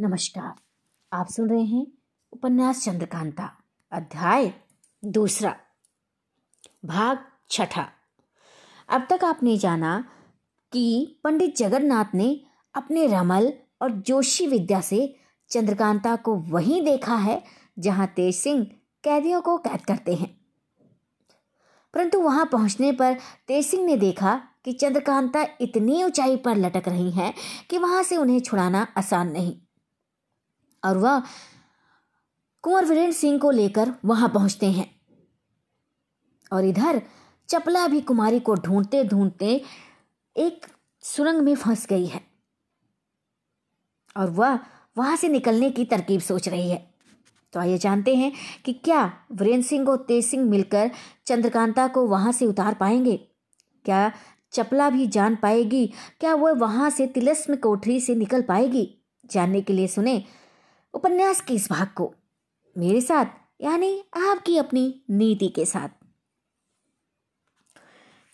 नमस्कार। आप सुन रहे हैं उपन्यास चंद्रकांता, अध्याय दूसरा, भाग छठा। अब तक आपने जाना कि पंडित जगन्नाथ ने अपने रमल और जोशी विद्या से चंद्रकांता को वहीं देखा है जहाँ तेज सिंह कैदियों को कैद करते हैं। परंतु वहाँ पहुँचने पर तेज सिंह ने देखा कि चंद्रकांता इतनी ऊंचाई पर लटक रही हैं कि वहाँ से उन्हें छुड़ाना आसान नहीं। और वह कुंवर वीरेंद्र सिंह को लेकर वहाँ पहुँचते हैं। और इधर चपला भी कुमारी को ढूंढते ढूंढते एक सुरंग में फंस गई है। और वह वहाँ से निकलने की तरकीब सोच रही है। तो आइए जानते हैं कि क्या वीरेंद्र सिंह और तेज सिंह मिलकर चंद्रकांता को वहाँ से उतार पाएँगे? क्या चपला भी जान पाएगी? क्या वह वहाँ से तिलस्म कोठरी से निकल पाएगी? जानने के लिए सुने उपन्यास के इस भाग को। मेरे साथ, यानी आपकी अपनी नीति के साथ।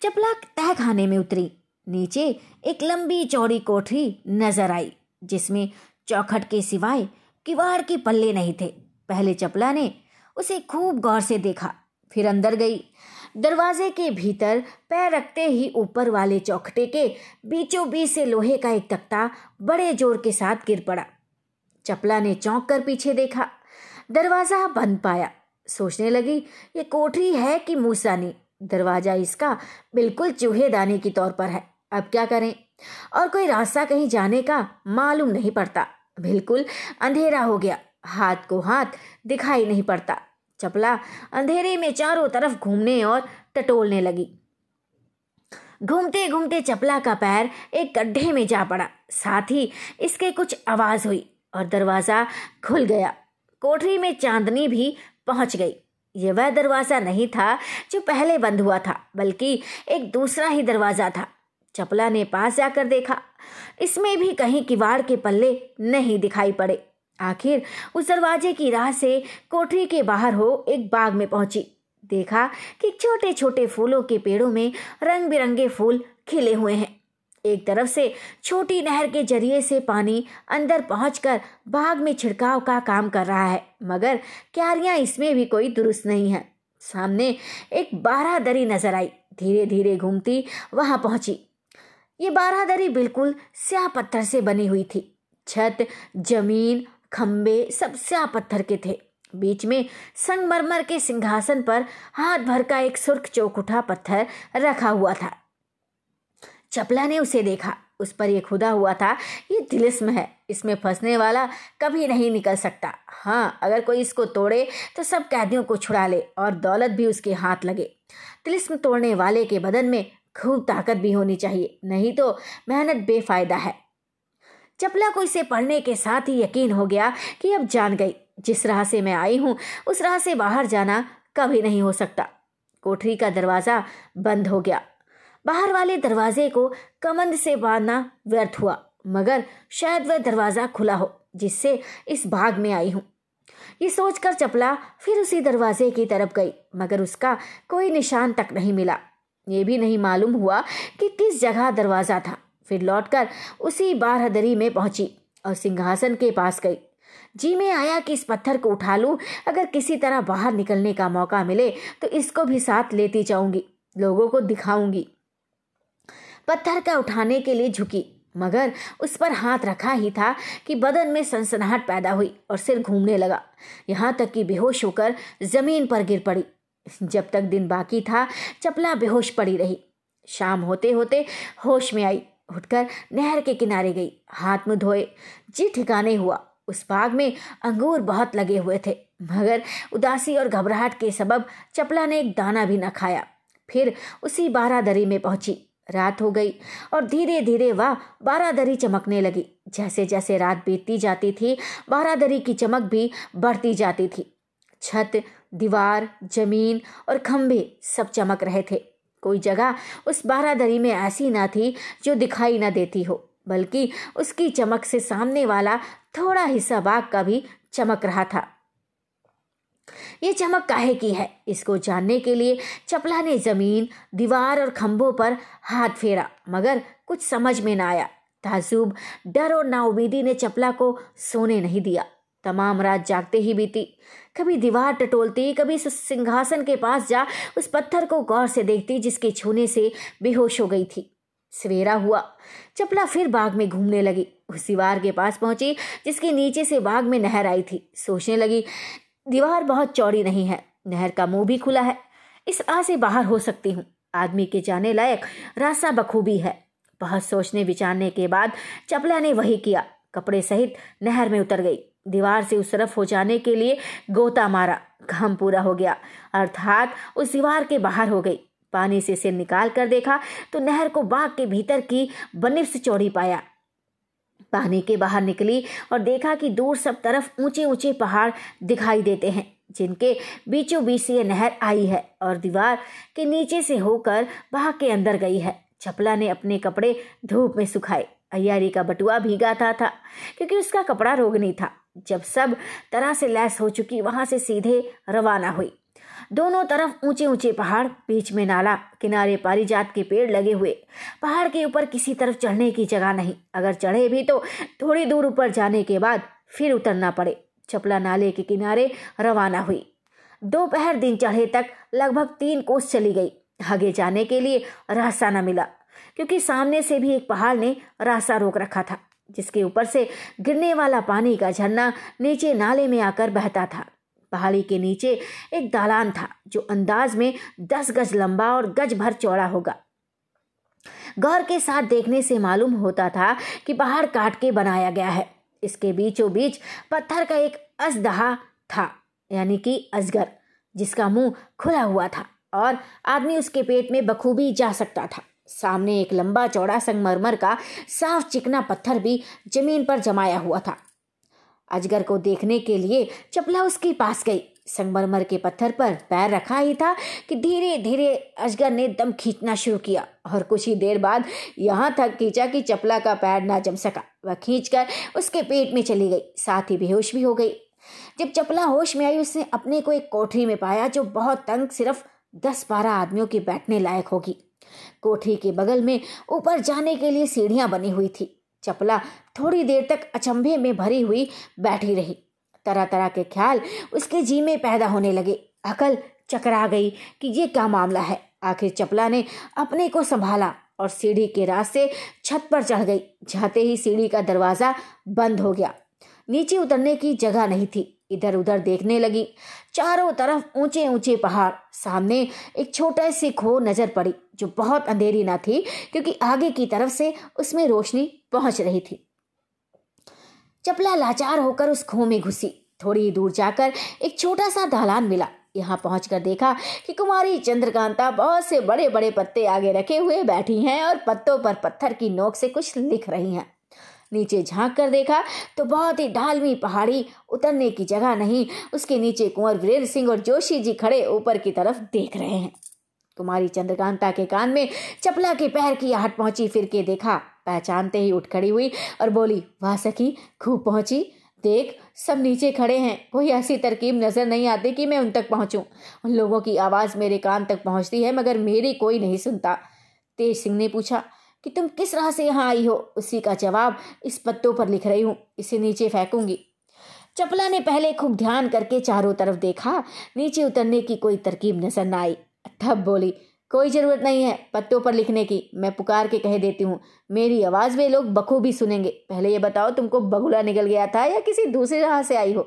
चपला तह खाने में उतरी। नीचे एक लंबी चौड़ी कोठरी नज़र आई, जिसमें चौखट के सिवाय किवाड़ के पल्ले नहीं थे। पहले चपला ने उसे खूब गौर से देखा, फिर अंदर गई। दरवाजे के भीतर पैर रखते ही ऊपर वाले चौखटे के बीचों बीच से लोहे का एक तख्ता बड़े ज़ोर के साथ गिर पड़ा। चपला ने चौंक कर पीछे देखा। दरवाज़ा बंद पाया। सोचने लगी, ये कोठरी है कि मूसानी दरवाज़ा इसका बिल्कुल चूहेदानी की तौर पर है। अब क्या करें? और कोई रास्ता कहीं जाने का मालूम नहीं पड़ता। बिल्कुल अंधेरा हो गया। हाथ को हाथ दिखाई नहीं पड़ता। चपला अंधेरे में चारों तरफ़ घूमने और टटोलने लगी। घूमते घूमते चपला का पैर एक गड्ढे में जा पड़ा। साथ ही इसके कुछ आवाज़ हुई। और दरवाज़ा खुल गया। कोठरी में चांदनी भी पहुँच गई। ये वह दरवाज़ा नहीं था जो पहले बंद हुआ था, बल्कि एक दूसरा ही दरवाज़ा था। चपला ने पास जाकर देखा। इसमें भी कहीं किवाड़ के पल्ले नहीं दिखाई पड़े। आखिर उस दरवाजे की राह से कोठरी के बाहर हो एक बाग में पहुँची। देखा कि छोटे छोटे फूलों के पेड़ों में रंग बिरंगे फूल खिले हुए हैं। एक तरफ़ से छोटी नहर के ज़रिए से पानी अंदर पहुंचकर बाग में छिड़काव का काम कर रहा है, मगर क्यारियाँ इसमें भी कोई दुरुस्त नहीं है। सामने एक बारह दरी नज़र आई धीरे धीरे घूमती वहाँ पहुँची। ये बारह दरी बिल्कुल स्याह पत्थर से बनी हुई थी। छत, ज़मीन खम्बे सब स्याह पत्थर के थे। बीच में संगमरमर के सिंहासन पर हाथ भर का एक सुर्ख चौकुठा पत्थर रखा हुआ था। चपला ने उसे देखा। उस पर यह खुदा हुआ था, ये तिलिस्म है। इसमें फंसने वाला कभी नहीं निकल सकता। हाँ अगर कोई इसको तोड़े तो सब कैदियों को छुड़ा ले और दौलत भी उसके हाथ लगे। तिलिस्म तोड़ने वाले के बदन में खूब ताकत भी होनी चाहिए, नहीं तो मेहनत बेफायदा है। चपला को इसे पढ़ने के साथ ही यकीन हो गया कि अब जान गई। जिस राह से मैं आई हूँ, उस राह से बाहर जाना कभी नहीं हो सकता। कोठरी का दरवाज़ा बंद हो गया। बाहर वाले दरवाजे को कमंद से बांधना व्यर्थ हुआ, मगर शायद वह दरवाज़ा खुला हो, जिससे इस भाग में आई हूँ। ये सोचकर चपला फिर उसी दरवाजे की तरफ़ गई, मगर उसका कोई निशान तक नहीं मिला। ये भी नहीं मालूम हुआ कि किस जगह दरवाज़ा था। फिर लौटकर उसी बारहदरी में पहुँची और सिंहासन के पास गई। जी में आया कि इस पत्थर को उठा लूँ, अगर किसी तरह बाहर निकलने का मौका मिले तो इसको भी साथ लेती जाऊँगी, लोगों को दिखाऊँगी। पत्थर का उठाने के लिए झुकी, मगर उस पर हाथ रखा ही था कि बदन में सनसनाहट पैदा हुई और सिर घूमने लगा। यहाँ तक कि बेहोश होकर ज़मीन पर गिर पड़ी। जब तक दिन बाकी था, चपला बेहोश पड़ी रही। शाम होते होते होश में आई। उठकर नहर के किनारे गई। हाथ मुँह धोए। जी ठिकाने हुआ। उस बाग में अंगूर बहुत लगे हुए थे। मगर उदासी और घबराहट के सबब चपला ने एक दाना भी न खाया। फिर उसी बारादरी में पहुँची। रात हो गई और धीरे धीरे वह बारादरी चमकने लगी। जैसे जैसे रात बीतती जाती थी, बारादरी की चमक भी बढ़ती जाती थी। छत, दीवार, ज़मीन और खंभे सब चमक रहे थे। कोई जगह उस बारादरी में ऐसी ना थी जो दिखाई ना देती हो, बल्कि उसकी चमक से सामने वाला थोड़ा हिस्सा बाग का भी चमक रहा था। ये चमक काहे की है? इसको जानने के लिए चपला ने ज़मीन, दीवार और खंभों पर हाथ फेरा, मगर कुछ समझ में ना आया। ताजुब, डर और नाउमीदी ने चपला को सोने नहीं दिया। तमाम रात जागते ही बीती। कभी दीवार टटोलती, कभी सिंहासन के पास जा उस पत्थर को गौर से देखती, जिसके छूने से बेहोश हो गई थी। सवेरा हुआ। चपला फिर बाग में घूमने लगी। उस दीवार के पास पहुँची, जिसके नीचे से बाग में नहर आई थी। सोचने लगी दीवार बहुत चौड़ी नहीं है। नहर का मुँह भी खुला है। इस राह से बाहर हो सकती हूँ। आदमी के जाने लायक रास्ता बखूबी है। बहुत सोचने विचारने के बाद चपला ने वही किया। कपड़े सहित नहर में उतर गई। दीवार से उस तरफ़ हो जाने के लिए गोता मारा। घाम पूरा हो गया। अर्थात उस दीवार के बाहर हो गई। पानी से सिर निकाल कर देखा तो नहर को बाग के भीतर की बनिफ्स चौड़ी पाया। पानी के बाहर निकली और देखा कि दूर सब तरफ़ ऊँचे ऊँचे पहाड़ दिखाई देते हैं, जिनके बीचों बीच से यह नहर आई है और दीवार के नीचे से होकर बाग के अंदर गई है। चपला ने अपने कपड़े धूप में सुखाए। अयारी का बटुआ भीगा था था, क्योंकि उसका कपड़ा रोगनी था। जब सब तरह से लैस हो चुकी, वहाँ से सीधे रवाना हुई। दोनों तरफ़ ऊँचे ऊँचे पहाड़, बीच में नाला, किनारे पारिजात के पेड़ लगे हुए। पहाड़ के ऊपर किसी तरफ़ चढ़ने की जगह नहीं। अगर चढ़े भी तो थोड़ी दूर ऊपर जाने के बाद फिर उतरना पड़े। चपला नाले के किनारे रवाना हुई। दोपहर दिन चढ़े तक लगभग तीन कोस चली गई। आगे जाने के लिए रास्ता न मिला, क्योंकि सामने से भी एक पहाड़ ने रास्ता रोक रखा था, जिसके ऊपर से गिरने वाला पानी का झरना नीचे नाले में आकर बहता था। पहाड़ी के नीचे एक दालान था, जो अंदाज में दस गज लंबा और गज भर चौड़ा होगा। गौर के साथ देखने से मालूम होता था कि पहाड़ काट के बनाया गया है। इसके बीचों बीच पत्थर का एक अजदहा था, यानी कि अजगर जिसका मुँह खुला हुआ था और आदमी उसके पेट में बखूबी जा सकता था। सामने एक लंबा चौड़ा संगमरमर का साफ़ चिकना पत्थर भी ज़मीन पर जमाया हुआ था। अजगर को देखने के लिए चपला उसके पास गई। संगमरमर के पत्थर पर पैर रखा ही था कि धीरे धीरे अजगर ने दम खींचना शुरू किया और कुछ ही देर बाद यहाँ तक खींचा कि चपला का पैर ना जम सका। वह खींचकर उसके पेट में चली गई, साथ ही बेहोश भी हो गई। जब चपला होश में आई, उसने अपने को एक कोठरी में पाया जो बहुत तंग सिर्फ़ दस बारह आदमियों के बैठने लायक होगी। कोठरी के बगल में ऊपर जाने के लिए सीढ़ियाँ बनी हुई थी। चपला थोड़ी देर तक अचंभे में भरी हुई बैठी रही। तरह तरह के ख्याल उसके जी में पैदा होने लगे। अकल चकरा गई कि ये क्या मामला है। आखिर चपला ने अपने को संभाला और सीढ़ी के रास्ते छत पर चढ़ गई। जाते ही सीढ़ी का दरवाज़ा बंद हो गया। नीचे उतरने की जगह नहीं थी। इधर उधर देखने लगी। चारों तरफ़ ऊँचे ऊँचे पहाड़। सामने एक छोटा सी खो नज़र पड़ी, जो बहुत अंधेरी ना थी, क्योंकि आगे की तरफ़ से उसमें रोशनी पहुँच रही थी। चपला लाचार होकर उस खो में घुसी। थोड़ी दूर जाकर एक छोटा सा दालान मिला। यहाँ पहुंचकर देखा कि कुमारी चंद्रकांता बहुत से बड़े बड़े पत्ते आगे रखे हुए बैठी हैं और पत्तों पर पत्थर की नोक से कुछ लिख रही हैं। नीचे झाँक कर देखा तो बहुत ही ढालवी पहाड़ी उतरने की जगह नहीं। उसके नीचे कुंवर वीरेंद्र सिंह और जोशी जी खड़े ऊपर की तरफ़ देख रहे हैं। कुमारी चंद्रकांता के कान में चपला के पैर की आहट पहुँची, फिर के देखा, पहचानते ही उठ खड़ी हुई और बोली, वाह सखी, खूब पहुँची। देख, सब नीचे खड़े हैं। कोई ऐसी तरकीब नज़र नहीं आती कि मैं उन तक पहुंचूं। उन लोगों की आवाज़ मेरे कान तक पहुँचती है, मगर मेरी कोई नहीं सुनता। तेज सिंह ने पूछा कि तुम किस राह से यहाँ आई हो? उसी का जवाब इस पत्तों पर लिख रही हूँ। इसे नीचे फेंकूँगी। चपला ने पहले खूब ध्यान करके चारों तरफ़ देखा। नीचे उतरने की कोई तरकीब नज़र न आई। तब बोली, कोई ज़रूरत नहीं है पत्तों पर लिखने की। मैं पुकार के कह देती हूँ, मेरी आवाज़ वे लोग बखूबी सुनेंगे। पहले ये बताओ तुमको बगुला निकल गया था या किसी दूसरी राह से आई हो?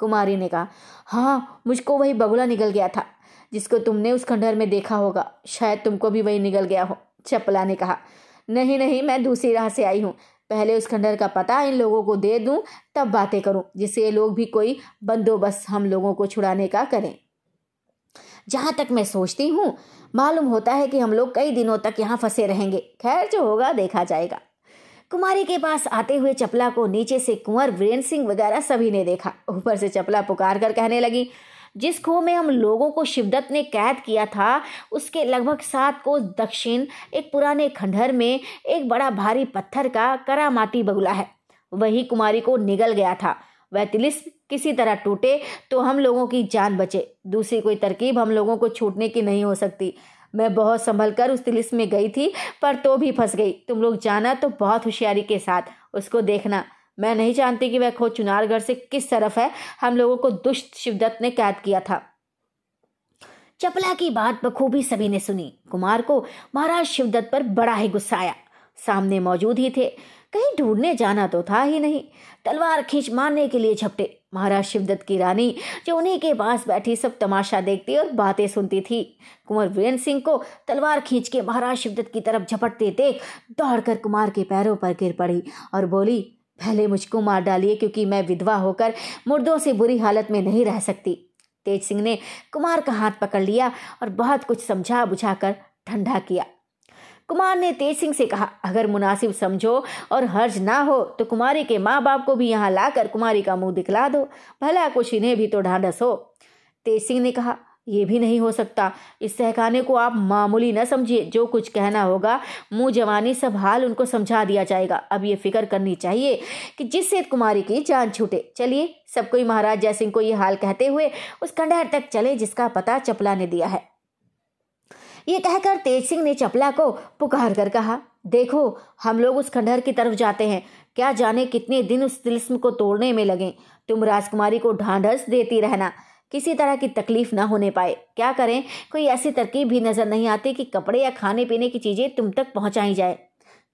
कुमारी ने कहा हाँ मुझको वही बगुला निकल गया था, जिसको तुमने उस खंडहर में देखा होगा। शायद तुमको भी वही निकल गया हो, चपला ने कहा। नहीं नहीं, मैं दूसरी राह से आई हूँ। पहले उस खंडर का पता इन लोगों को दे दूँ, तब बातें करूँ, जिससे ये लोग भी कोई बंदोबस्त हम लोगों को छुड़ाने का करें। जहाँ तक मैं सोचती हूँ, मालूम होता है कि हम लोग कई दिनों तक यहाँ फंसे रहेंगे। खैर, जो होगा देखा जाएगा। कुमारी के पास आते हुए चपला को नीचे से कुंवर, वीरेंद्र सिंह वगैरह सभी ने देखा। ऊपर से चपला पुकार कर कहने लगी जिस खो में हम लोगों को शिवदत्त ने कैद किया था, उसके लगभग सात कोस दक्षिण, एक पुराने खंडहर में एक बड़ा भारी पत्थर का करामाती बगुला है। वही कुमारी को निगल गया था। वह तिलिस किसी तरह टूटे तो हम लोगों की जान बचे। दूसरी कोई तरकीब हम लोगों को छूटने की नहीं हो सकती। मैं बहुत संभल कर उस तिलिस्म में गई थी, पर तो भी फंस गई। तुम लोग जाना तो बहुत होशियारी के साथ। उसको देखना। मैं नहीं जानती कि वह खोज चुनारगढ़ से किस तरफ़ है। हम लोगों को दुष्ट शिवदत्त ने कैद किया था। चपला की बात बखूबी सभी ने सुनी। कुमार को महाराज शिवदत्त पर बड़ा ही गुस्सा आया। सामने मौजूद ही थे। कहीं ढूँढने जाना तो था ही नहीं। तलवार खींच मारने के लिए झपटे। महाराज शिवदत्त की रानी जो उन्हीं के पास बैठी सब तमाशा देखती और बातें सुनती थी। कुंवर वीरेंद्र सिंह को तलवार खींच के महाराज शिवदत्त की तरफ़ झपटते देख दौड़कर कुमार के पैरों पर गिर पड़ी और बोली पहले मुझको मार डालिए क्योंकि मैं विधवा होकर मुर्दों से बुरी हालत में नहीं रह सकती। तेज सिंह ने कुमार का हाथ पकड़ लिया और बहुत कुछ समझा बुझाकर ठंडा किया। कुमार ने तेज सिंह से कहा, अगर मुनासिब समझो और हर्ज ना हो तो कुमारी के माँ बाप को भी यहाँ लाकर कुमारी का मुँह दिखला दो। भला कुछ इन्हें भी तो ढांढस हो। तेज सिंह ने कहा ये भी नहीं हो सकता। इस सहकाने को आप मामूली न समझिए। जो कुछ कहना होगा, मुँह जवानी सब हाल उनको समझा दिया जाएगा। अब ये फ़िक्र करनी चाहिए कि जिससे कुमारी की जान छूटे। चलिए, सब कोई महाराज जयसिंह को ये हाल कहते हुए उस खंडहर तक चले, जिसका पता चपला ने दिया है। ये कहकर तेज सिंह ने चपला को पुकार कर कहा, देखो, हम लोग उस खंडहर की तरफ़ जाते हैं। क्या जाने कितने दिन उस तिलस्म को तोड़ने में लगे। तुम राजकुमारी को ढांढस देती रहना। किसी तरह की तकलीफ़ ना होने पाए। क्या करें? कोई ऐसी तरकीब भी नज़र नहीं आती कि कपड़े या खाने पीने की चीज़ें तुम तक पहुंचाई जाए।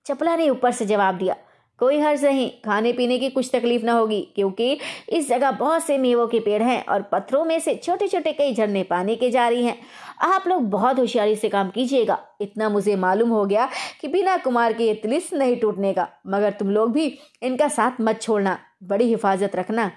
चपला ने ऊपर से जवाब दिया, कोई हर्ज नहीं खाने पीने की कुछ तकलीफ़ ना होगी, क्योंकि इस जगह बहुत से मेवों के पेड़ हैं और पत्थरों में से छोटे छोटे कई झरने पानी के जारी हैं। आप लोग बहुत होशियारी से काम कीजिएगा। इतना मुझे मालूम हो गया कि बिना कुमार के ये तिलिस नहीं टूटने का। मगर तुम लोग भी इनका साथ मत छोड़ना। बड़ी हिफाजत रखना।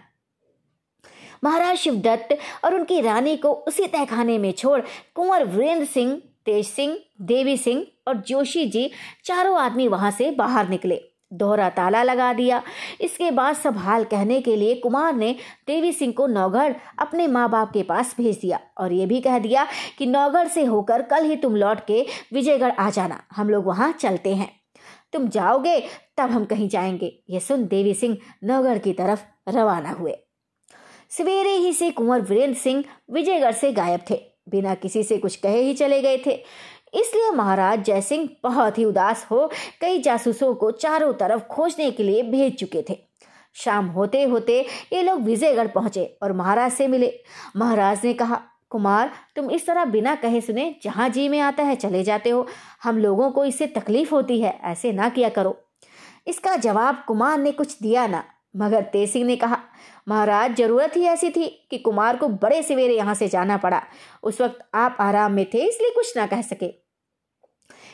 महाराज शिवदत्त और उनकी रानी को उसी तहखाने में छोड़ कुंवर वीरेंद्र सिंह, तेज सिंह, देवी सिंह और जोशी जी चारों आदमी वहाँ से बाहर निकले। दोहरा ताला लगा दिया। इसके बाद सब हाल कहने के लिए कुमार ने देवी सिंह को नौगढ़ अपने माँ बाप के पास भेज दिया और ये भी कह दिया कि नौगढ़ से होकर कल ही तुम लौट के विजयगढ़ आ जाना। हम लोग वहाँ चलते हैं। तुम जाओगे तब हम कहीं जाएँगे। ये सुन देवी सिंह नौगढ़ की तरफ़ रवाना हुए। सवेरे ही से कुंवर वीरेंद्र सिंह विजयगढ़ से गायब थे। बिना किसी से कुछ कहे ही चले गए थे। इसलिए महाराज जयसिंह बहुत ही उदास हो कई जासूसों को चारों तरफ़ खोजने के लिए भेज चुके थे। शाम होते होते ये लोग विजयगढ़ पहुँचे और महाराज से मिले। महाराज ने कहा, कुमार, तुम इस तरह बिना कहे सुने जहाँ जी में आता है चले जाते हो। हम लोगों को इससे तकलीफ़ होती है, ऐसे ना किया करो। इसका जवाब कुमार ने कुछ दिया ना, मगर तेज सिंह ने कहा महाराज, ज़रूरत ही ऐसी थी कि कुमार को बड़े सवेरे यहाँ से जाना पड़ा। उस वक्त आप आराम में थे, इसलिए कुछ ना कह सके।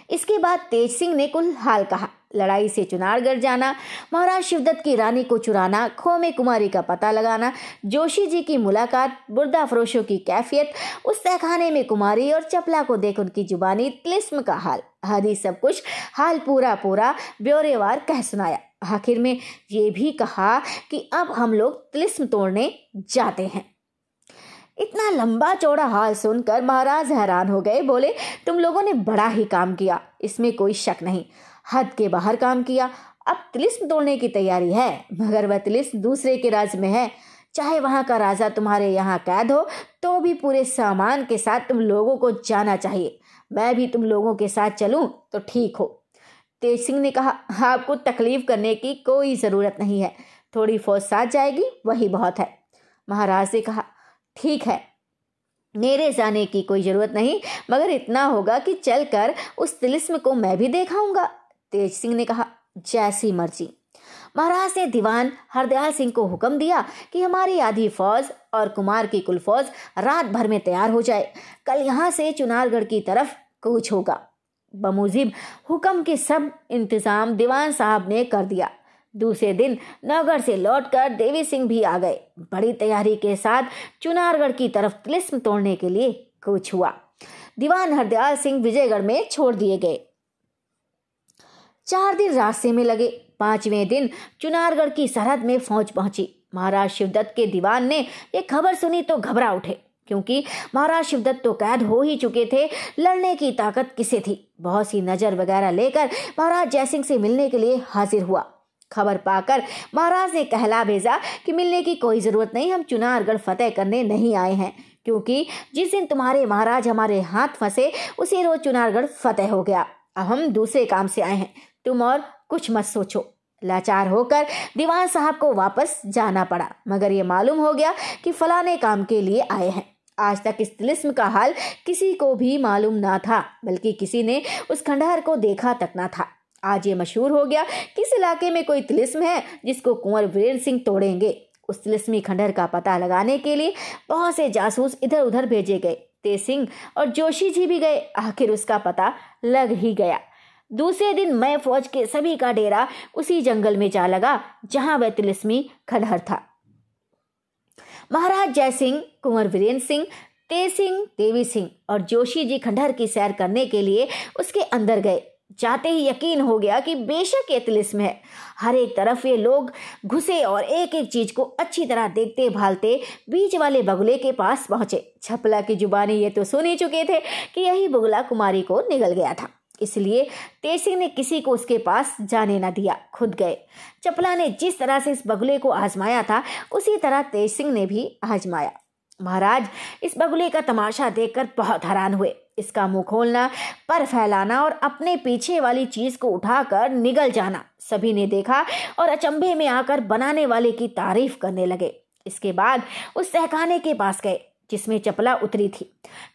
इसके बाद तेज सिंह ने कुल हाल कहा। लड़ाई से चुनारगढ़ जाना, महाराज शिवदत्त की रानी को चुराना, खो में कुमारी का पता लगाना, जोशी जी की मुलाकात, बुर्दा फरोशों की कैफियत, उस तहखाने में कुमारी और चपला को देख उनकी जुबानी, तिलिस्म का हाल। हरी सब कुछ हाल पूरा पूरा ब्यौरेवार कह सुनाया। आखिर में ये भी कहा कि अब हम लोग तिलिस्म तोड़ने जाते हैं। इतना लंबा चौड़ा हाल सुनकर महाराज हैरान हो गए, बोले, तुम लोगों ने बड़ा ही काम किया, इसमें कोई शक नहीं। हद के बाहर काम किया। अब तिलिस्म तोड़ने की तैयारी है, मगर वह तिलिस्म दूसरे के राज्य में है। चाहे वहाँ का राजा तुम्हारे यहाँ कैद हो तो भी पूरे सामान के साथ तुम लोगों को जाना चाहिए। मैं भी तुम लोगों के साथ चलूँ तो ठीक हो। तेज सिंह ने कहा आपको तकलीफ़ करने की कोई ज़रूरत नहीं है। थोड़ी फौज साथ जाएगी, वही बहुत है। महाराज ने कहा, ठीक है, मेरे जाने की कोई ज़रूरत नहीं, मगर इतना होगा कि चलकर उस तिलिस्म को मैं भी देखाऊँगा। तेज सिंह ने कहा, जैसी मर्ज़ी। महाराज ने दीवान हरदयाल सिंह को हुक्म दिया कि हमारी आधी फौज और कुमार की कुल फौज रात भर में तैयार हो जाए। कल यहाँ से चुनारगढ़ की तरफ़ कूच होगा। बमुजिब हुक्म के सब इंतज़ाम दीवान साहब ने कर दिया। दूसरे दिन नौगढ़ से लौटकर देवी सिंह भी आ गए। बड़ी तैयारी के साथ चुनारगढ़ की तरफ़ तिलिस्म तोड़ने के लिए कूच हुआ। दीवान हरदयाल सिंह विजयगढ़ में छोड़ दिए गए। चार दिन रास्ते में लगे। पाँचवें दिन चुनारगढ़ की सरहद में फौज पहुँची। महाराज शिवदत्त के दीवान ने यह खबर सुनी तो घबरा उठे। क्योंकि महाराज शिवदत्त तो कैद हो ही चुके थे, लड़ने की ताकत किसे थी? बहुत सी नज़र वगैरह लेकर महाराज जयसिंह से मिलने के लिए हाजिर हुआ। खबर पाकर महाराज ने कहला भेजा कि मिलने की कोई ज़रूरत नहीं, हम चुनारगढ़ फतेह करने नहीं आए हैं, क्योंकि जिस दिन तुम्हारे महाराज हमारे हाथ फंसे, उसी रोज चुनारगढ़ फतेह हो गया। अब हम दूसरे काम से आए हैं। तुम और कुछ मत सोचो। लाचार होकर दीवान साहब को वापस जाना पड़ा, मगर ये मालूम हो गया कि फलाने काम के लिए आए हैं। आज तक इस तिलिस्म का हाल किसी को भी मालूम ना था, बल्कि किसी ने उस खंडहर को देखा तक ना था। आज ये मशहूर हो गया कि इस इलाके में कोई तिलिस्म है जिसको कुंवर वीरेंद्र सिंह तोड़ेंगे? उस तिलिस्मी खंडहर का पता लगाने के लिए बहुत से जासूस इधर उधर भेजे गए। तेज सिंह और जोशी जी भी गए, आखिर उसका पता लग ही गया। दूसरे दिन मैं फौज के सभी का डेरा उसी जंगल में जा लगा, जहाँ वह तिलिस्मी खंडहर था। महाराज जय सिंह कुंवर वीरेंद्र सिंह, तेज सिंह, देवी सिंह और जोशी जी खंडहर की सैर करने के लिए उसके अंदर गए। जाते ही यकीन हो गया कि बेशक ये तिलिस्म है। हर एक तरफ़ ये लोग घुसे और एक एक चीज़ को अच्छी तरह देखते भालते बीच वाले बगुले के पास पहुँचे। छपला की जुबानी ये तो सुन ही चुके थे कि यही बगुला कुमारी को निगल गया था। इसलिए तेज सिंह ने किसी को उसके पास जाने न दिया, खुद गए। चपला ने जिस तरह से इस बगुले को आजमाया था, उसी तरह तेज सिंह ने भी आजमाया। महाराज, इस बगुले का तमाशा देखकर बहुत हैरान हुए। इसका मुँह खोलना, पर फैलाना और अपने पीछे वाली चीज़ को उठाकर निगल जाना, सभी ने देखा और अचंभे में आकर बनाने वाले की तारीफ़ करने लगे। इसके बाद उस सहकाने के पास गए। जिसमें चपला उतरी थी।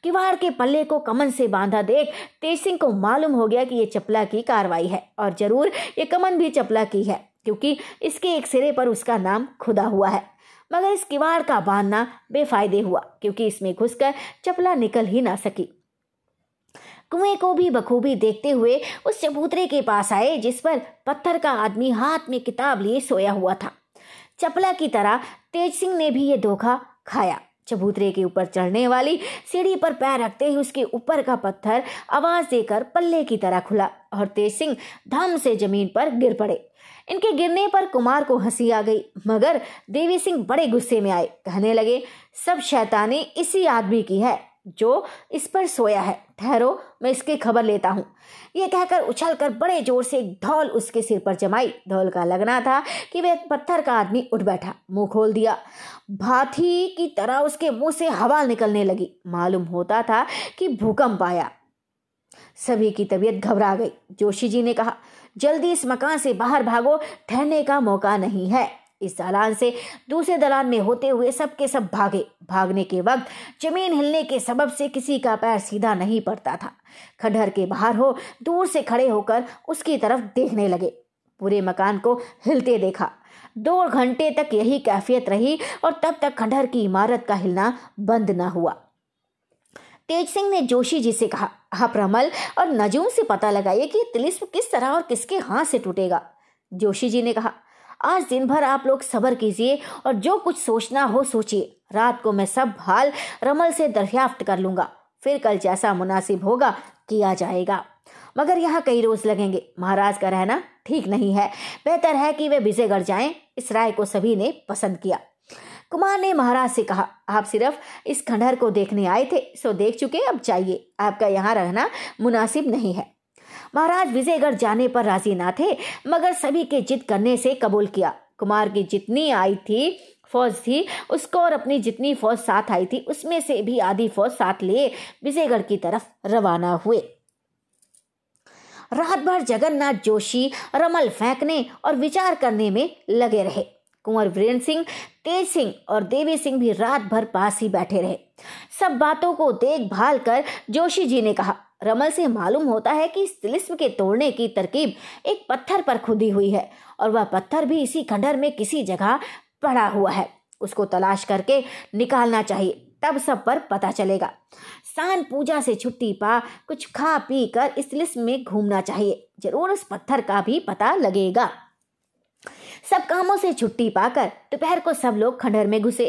किवाड़ के पल्ले को कमन से बांधा देख तेज सिंह को मालूम हो गया कि ये चपला की कार्रवाई है और ज़रूर ये कमन भी चपला की है, क्योंकि इसके एक सिरे पर उसका नाम खुदा हुआ है। मगर इस किवाड़ का बांधना बेफायदे हुआ, क्योंकि इसमें घुसकर चपला निकल ही ना सकी। कुएँ को भी बखूबी देखते हुए उस चबूतरे के पास आए, जिस पर पत्थर का आदमी हाथ में किताब लिए सोया हुआ था। चपला की तरह तेज सिंह ने भी ये धोखा खाया। चबूतरे के ऊपर चढ़ने वाली सीढ़ी पर पैर रखते ही उसके ऊपर का पत्थर आवाज़ देकर पल्ले की तरह खुला और तेज सिंह धम से ज़मीन पर गिर पड़े। इनके गिरने पर कुमार को हँसी आ गई, मगर देवी सिंह बड़े गुस्से में आए। कहने लगे, सब शैतानी इसी आदमी की है। जो इस पर सोया है। ठहरो, मैं इसकी खबर लेता हूँ। ये कहकर उछलकर बड़े ज़ोर से एक ढोल उसके सिर पर जमाई। ढोल का लगना था कि वह पत्थर का आदमी उठ बैठा। मुँह खोल दिया। भाथी की तरह उसके मुँह से हवा निकलने लगी। मालूम होता था कि भूकंप आया। सभी की तबीयत घबरा गई। जोशी जी ने कहा, जल्दी इस मकान से बाहर भागो। ठहरने का मौका नहीं है। इस दालान से दूसरे दलान में होते हुए सब के सब भागे। भागने के वक्त ज़मीन हिलने के सबब से किसी का पैर सीधा नहीं पड़ता था। खंडहर के बाहर हो, दूर से खड़े होकर उसकी तरफ़ देखने लगे। पूरे मकान को हिलते देखा। दो घंटे तक यही कैफियत रही और तब तक खंडहर की इमारत का हिलना बंद न हुआ। तेज सिंह ने जोशी जी से कहा आप रमल और नजूम से पता लगाइए कि तिलिस्म किस तरह और किसके हाथ से टूटेगा? जोशी जी ने कहा आज दिन भर आप लोग सबर कीजिए और जो कुछ सोचना हो सोचिए। रात को मैं सब हाल रमल से दरियाफ्त कर लूँगा। फिर कल जैसा मुनासिब होगा, किया जाएगा। मगर यहाँ कई रोज लगेंगे। महाराज का रहना ठीक नहीं है। बेहतर है कि वे विजयगढ़ जाएँ। इस राय को सभी ने पसंद किया। कुमार ने महाराज से कहा, आप सिर्फ़ इस खंडहर को देखने आए थे, सो देख चुके, अब चाहिए आपका यहाँ रहना मुनासिब नहीं है। महाराज विजयगढ़ जाने पर राज़ी ना थे, मगर सभी के जिद करने से कबूल किया। कुमार की जितनी आई थी फौज थी, उसको और अपनी जितनी फौज साथ आई थी, उसमें से भी आधी फौज साथ लिए विजयगढ़ की तरफ़ रवाना हुए। रात भर जगन्नाथ जोशी, रमल फेंकने और विचार करने में लगे रहे। कुंवर वीरेंद्र सिंह, तेज सिंह और देवी सिंह भी रात भर पास ही बैठे रहे। सब बातों को देखभाल कर जोशी जी ने कहा। रमल से मालूम होता है कि इस तिलिस्म के तोड़ने की तरकीब एक पत्थर पर खुदी हुई है और वह पत्थर भी इसी खंडर में किसी जगह पड़ा हुआ है। उसको तलाश करके निकालना चाहिए, तब सब पर पता चलेगा। सान पूजा से छुट्टी पा कुछ खा पी कर इस लिस्ट में घूमना चाहिए। ज़रूर उस पत्थर का भी पता लगेगा। सब कामों से छुट्टी पाकर दोपहर को सब लोग खंडर में घुसे।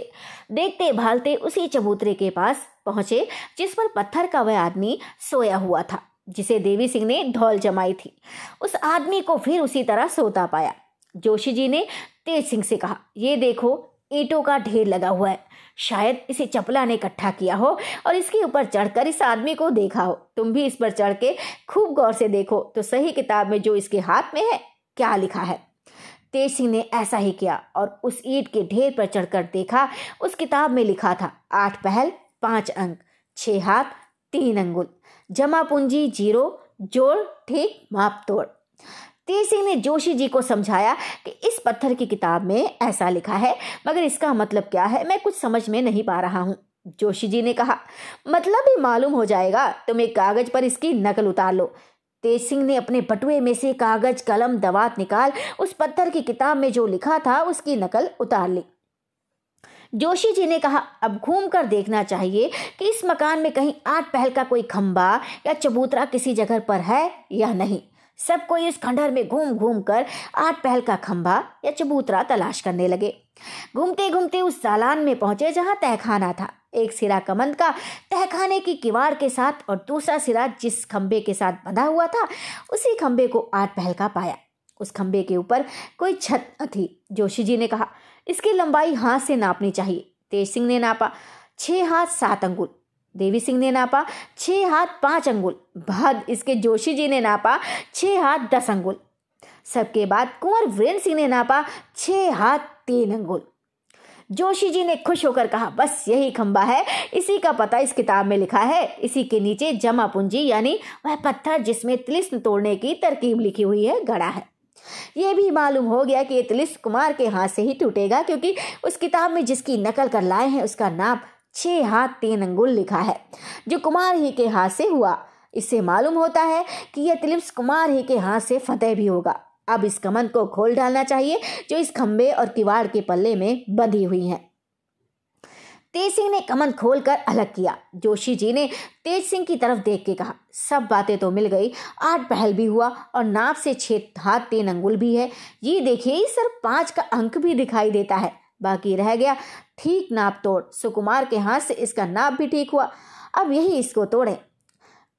देखते भालते उसी चबूतरे के पास पहुँचे, जिस पर पत्थर का वह आदमी सोया हुआ था, जिसे देवी सिंह ने ढोल जमाई थी। उस आदमी को फिर उसी तरह सोता पाया। जोशी जी ने तेज सिंह से कहा, ये देखो, ईटों का ढेर लगा हुआ है। शायद इसे चपला ने इकट्ठा किया हो और इसके ऊपर चढ़कर इस आदमी को देखा हो। तुम भी इस पर चढ़ के खूब गौर से देखो तो सही किताब में जो इसके हाथ में है, क्या लिखा है? तेज सिंह ने ऐसा ही किया और उस ईट के ढेर पर चढ़कर देखा, उस किताब में लिखा था, आठ पहल, पाँच अंक, छह हाथ, तीन अंगुल। जमा पूंजी ज़ीरो, जोड़, ठीक, माप, तोड़। तेज सिंह ने जोशी जी को समझाया कि इस पत्थर की किताब में ऐसा लिखा है, मगर इसका मतलब क्या है, मैं कुछ समझ में नहीं पा रहा हूँ। जोशी जी ने कहा मतलब ही मालूम हो जाएगा, तुम एक कागज़ पर इसकी नकल उतार लो। तेज सिंह ने अपने बटुए में से कागज़, कलम दवात निकाल, उस पत्थर की किताब में जो लिखा था, उसकी नकल उतार ली। जोशी जी ने कहा, अब घूम कर देखना चाहिए कि इस मकान में कहीं आठ पहल का कोई खंबा या चबूतरा किसी जगह पर है या नहीं। सब कोई इस खंडहर में घूम घूम कर आठ पहल का खंभा या चबूतरा तलाश करने लगे। घूमते घूमते उस सालान में पहुँचे जहाँ तहखाना था। एक सिरा कमंद का, तहखाने की किवाड़ के साथ और दूसरा सिरा जिस खंबे के साथ बंधा हुआ था, उसी खंबे को आठ पहल का पाया। उस खंबे के ऊपर कोई छत न थी, जोशी जी ने कहा, इसकी लंबाई हाथ से नापनी चाहिए। तेज सिंह ने नापा, छह हाथ सात अंगुल। देवी सिंह ने नापा, छह हाथ पाँच अंगुल। बाद इसके जोशी जी ने नापा, छह हाथ दस अंगुल। सबके बाद कुंवर वीरेंद्र सिंह ने नापा, छह हाथ तीन अंगुल। जोशी जी ने खुश होकर कहा, बस यही खंबा है। इसी का पता इस किताब में लिखा है। इसी के नीचे जमा पूंजी यानी वह पत्थर जिसमें तिलिस्म तोड़ने की तरकीब लिखी हुई है, गड़ा है। ये भी मालूम हो गया कि ये तिलिस्म कुमार के हाथ से ही टूटेगा क्योंकि उस किताब में जिसकी नकल कर लाए हैं, उसका नाम छह हाथ तीन अंगुल लिखा है, जो कुमार ही के हाथ से हुआ। इससे मालूम होता है कि यह तिलिप्स कुमार ही के हाथ से फतेह भी होगा। अब इस कमन को खोल डालना चाहिए, जो इस खंबे और किवाड़ के पल्ले में बंधी हुई है। तेज सिंह ने कमन खोलकर अलग किया। जोशी जी ने तेज सिंह की तरफ़ देख के कहा, सब बातें तो मिल गई। आठ पहल भी हुआ और नाप से छह हाथ तीन अंगुल भी है। ये देखिए सर पाँच का अंक भी दिखाई देता है। बाकी रह गया ठीक नाप तोड़। सुकुमार के हाथ से इसका नाप भी ठीक हुआ। अब यही इसको तोड़े।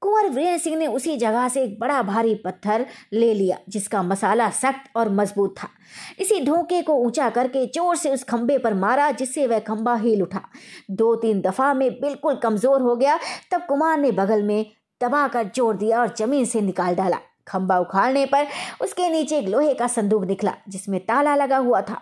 कुंवर वीरेंद्र सिंह ने उसी जगह से एक बड़ा भारी पत्थर ले लिया, जिसका मसाला सख्त और मज़बूत था। इसी ढोके को ऊँचा करके ज़ोर से उस खंबे पर मारा, जिससे वह खंबा हिल उठा। दो तीन दफ़ा में बिल्कुल कमज़ोर हो गया, तब कुमार ने बगल में दबाकर ज़ोर दिया और ज़मीन से निकाल डाला। खंबा उखाड़ने पर उसके नीचे एक लोहे का संदूक निकला, जिसमें ताला लगा हुआ था।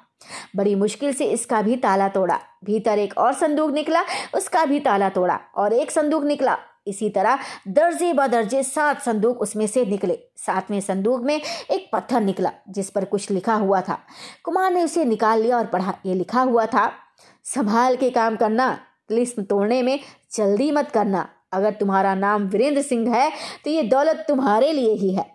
बड़ी मुश्किल से इसका भी ताला तोड़ा। भीतर एक और संदूक निकला, उसका भी ताला तोड़ा और एक संदूक निकला। इसी तरह दर्जे ब दर्जे सात संदूक उसमें से निकले। सातवें संदूक में एक पत्थर निकला, जिस पर कुछ लिखा हुआ था। कुमार ने उसे निकाल लिया और पढ़ा। ये लिखा हुआ था, संभाल के काम करना क्लिस्म तोड़ने में जल्दी मत करना। अगर तुम्हारा नाम वीरेंद्र सिंह है तो ये दौलत तुम्हारे लिए ही है।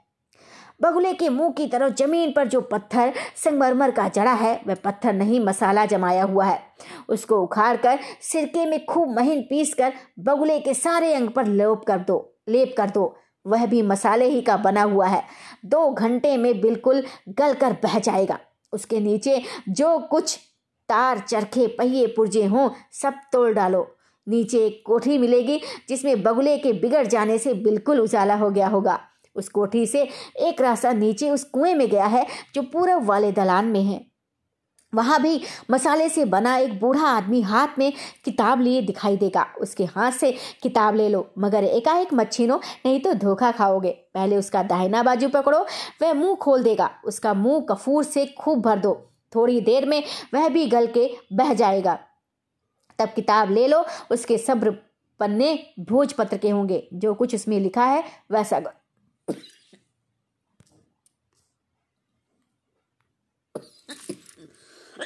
बगुले के मुँह की तरफ़ ज़मीन पर जो पत्थर संगमरमर का जड़ा है, वह पत्थर नहीं, मसाला जमाया हुआ है। उसको उखाड़ कर सिरके में खूब महीन पीस कर बगुले के सारे अंग पर लेप कर दो, लेप कर दो। वह भी मसाले ही का बना हुआ है। दो घंटे में बिल्कुल गल कर बह जाएगा। उसके नीचे जो कुछ तार, चरखे, पहिए, पुर्जे हों, सब तोड़ डालो। नीचे एक कोठरी मिलेगी, जिसमें बगुले के बिगड़ जाने से बिल्कुल उजाला हो गया होगा। उस कोठी से एक रास्ता नीचे उस कुएँ में गया है, जो पूरब वाले दलान में है। वहाँ भी मसाले से बना एक बूढ़ा आदमी हाथ में किताब लिए दिखाई देगा। उसके हाथ से किताब ले लो, मगर एकाएक मत छीनो नहीं तो धोखा खाओगे। पहले उसका दाहिना बाजू पकड़ो, वह मुँह खोल देगा। उसका मुँह कफूर से खूब भर दो। थोड़ी देर में वह भी गल के बह जाएगा। तब किताब ले लो, उसके सब्र पन्ने भोजपत्र के होंगे। जो कुछ उसमें लिखा है वैसा